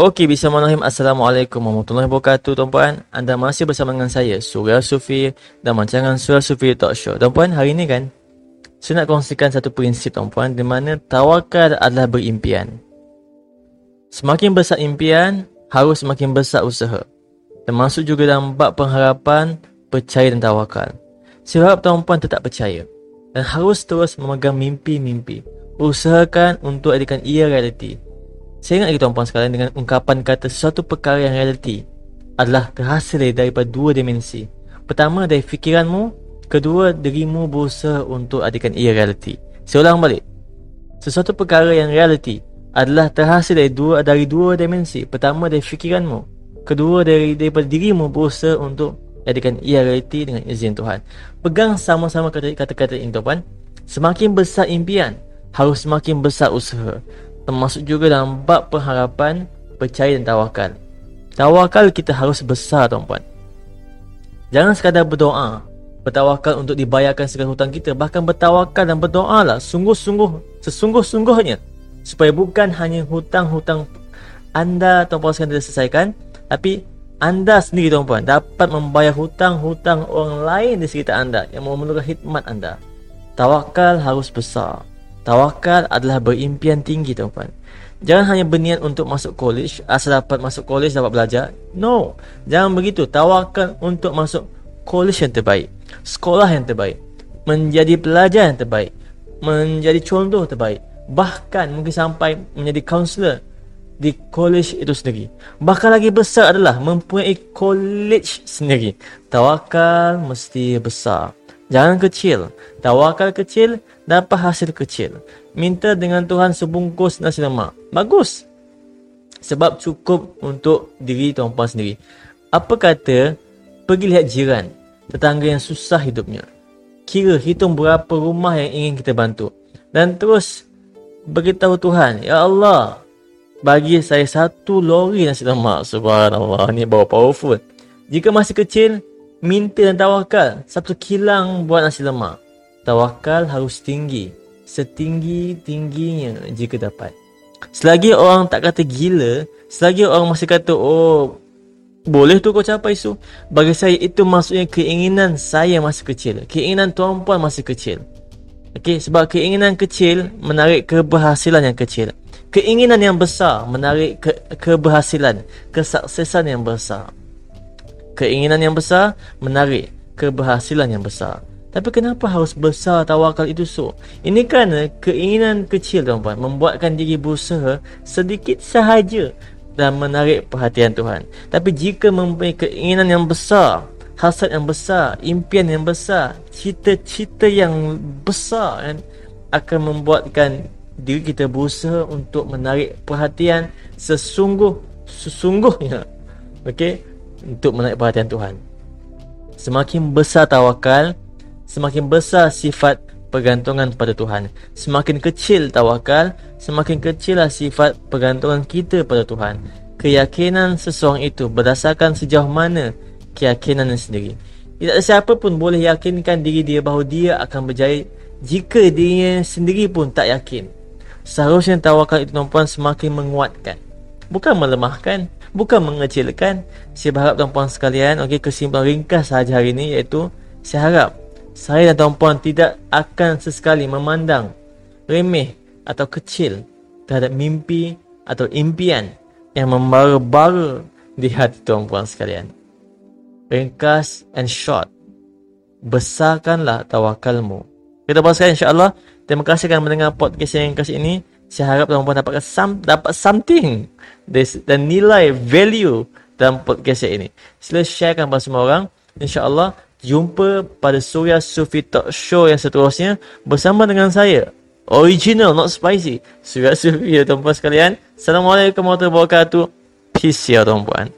Okey, Bismillahirrahmanirrahim. Assalamualaikum warahmatullahi wabarakatuh, tuan-puan. Anda masih bersama dengan saya, Surya Sufi dan rancangan Surya Sufi Talk Show. Tuan-puan, hari ini kan, saya nak kongsikan satu prinsip, tuan-puan, di mana tawakal adalah berimpian. Semakin besar impian, harus semakin besar usaha. Termasuk juga dalam bab pengharapan, percaya dan tawakal. Saya harap tuan-puan tetap percaya dan harus terus memegang mimpi-mimpi. Usahakan untuk jadikan ia realiti. Saya ingat lagi tuan-puan sekalian dengan ungkapan kata sesuatu perkara yang realiti adalah terhasil daripada dua dimensi. Pertama dari fikiranmu, kedua dirimu berusaha untuk adikan ia realiti. Saya ulang balik. Sesuatu perkara yang realiti adalah terhasil dari dua dari dua dimensi. Pertama dari fikiranmu, kedua dari daripada dirimu berusaha untuk jadikan ia realiti dengan izin Tuhan. Pegang sama-sama kata-kata ini tuan-puan. Semakin besar impian, harus semakin besar usaha termasuk juga dalam bab pengharapan, percaya dan tawakal. Tawakal kita harus besar tuan-puan. Jangan sekadar berdoa, bertawakal untuk dibayarkan segala hutang kita, bahkan bertawakal dan berdoa lah sungguh-sungguh, sesungguh-sungguhnya supaya bukan hanya hutang-hutang anda tuan-puan sekalian diselesaikan, tapi anda sendiri tuan-puan dapat membayar hutang-hutang orang lain di sekitar anda yang memerlukan khidmat anda. Tawakal harus besar. Tawakal adalah berimpian tinggi tuan-puan. Jangan hanya berniat untuk masuk college, asal dapat masuk college dapat belajar. No, jangan begitu. Tawakal untuk masuk college yang terbaik, sekolah yang terbaik, menjadi pelajar yang terbaik, menjadi contoh terbaik. Bahkan mungkin sampai menjadi counselor di college itu sendiri. Bahkan lagi besar adalah mempunyai college sendiri. Tawakal mesti besar. Jangan kecil. Tawakal kecil, dapat hasil kecil. Minta dengan Tuhan sebungkus nasi lemak. Bagus. Sebab cukup untuk diri tuan-puan sendiri. Apa kata, pergi lihat jiran, tetangga yang susah hidupnya. Kira hitung berapa rumah yang ingin kita bantu. Dan terus beritahu Tuhan, Ya Allah, bagi saya satu lori nasi lemak. Subhanallah, ni bawa powerful. Jika masih kecil, minta dan tawakal satu kilang buat nasi lemak. Tawakal harus tinggi, setinggi-tingginya jika dapat. Selagi orang tak kata gila, selagi orang masih kata, oh, boleh tu kau capai su. Bagi saya itu maksudnya keinginan saya masih kecil. Keinginan tuan-puan masih kecil. Okey, sebab keinginan kecil menarik keberhasilan yang kecil. Keinginan yang besar menarik ke keberhasilan, kesuksesan yang besar keinginan yang besar menarik keberhasilan yang besar. Tapi kenapa harus besar tawakal itu so? Ini kerana keinginan kecil tuan-tuan membuatkan diri berusaha sedikit sahaja dan menarik perhatian Tuhan. Tapi jika mempunyai keinginan yang besar, hasad yang besar, impian yang besar, cita-cita yang besar kan, akan membuatkan diri kita berusaha untuk menarik perhatian sesungguh sesungguhnya. Okey, untuk menarik perhatian Tuhan. Semakin besar tawakal, semakin besar sifat pergantungan pada Tuhan. Semakin kecil tawakal, semakin kecillah sifat pergantungan kita pada Tuhan. Keyakinan seseorang itu berdasarkan sejauh mana keyakinannya sendiri. Tidak ada siapa pun boleh yakinkan diri dia bahawa dia akan berjaya jika dirinya sendiri pun tak yakin. Seharusnya tawakal itu tuan semakin menguatkan. Bukan melemahkan bukan mengecilkan. Saya berharap tuan-puan sekalian, okey kesimpulan ringkas sahaja hari ini iaitu saya harap saya dan tuan-puan tidak akan sesekali memandang remeh atau kecil terhadap mimpi atau impian yang membara-bara di hati tuan-puan sekalian. Ringkas and short. Besarkanlah tawakalmu. Kita bahas sekalian insya-Allah. Terima kasih kerana mendengar podcast yang kasih ini. Saya harap tuan-puan dapat some, dapat something dan nilai value dalam podcast ini. Sila sharekan kepada semua orang. InsyaAllah jumpa pada Surya Sufi Talk Show yang seterusnya bersama dengan saya. Original, not spicy. Surya Sufi ya tuan-puan sekalian. Assalamualaikum warahmatullahi wabarakatuh. Peace ya tuan-puan.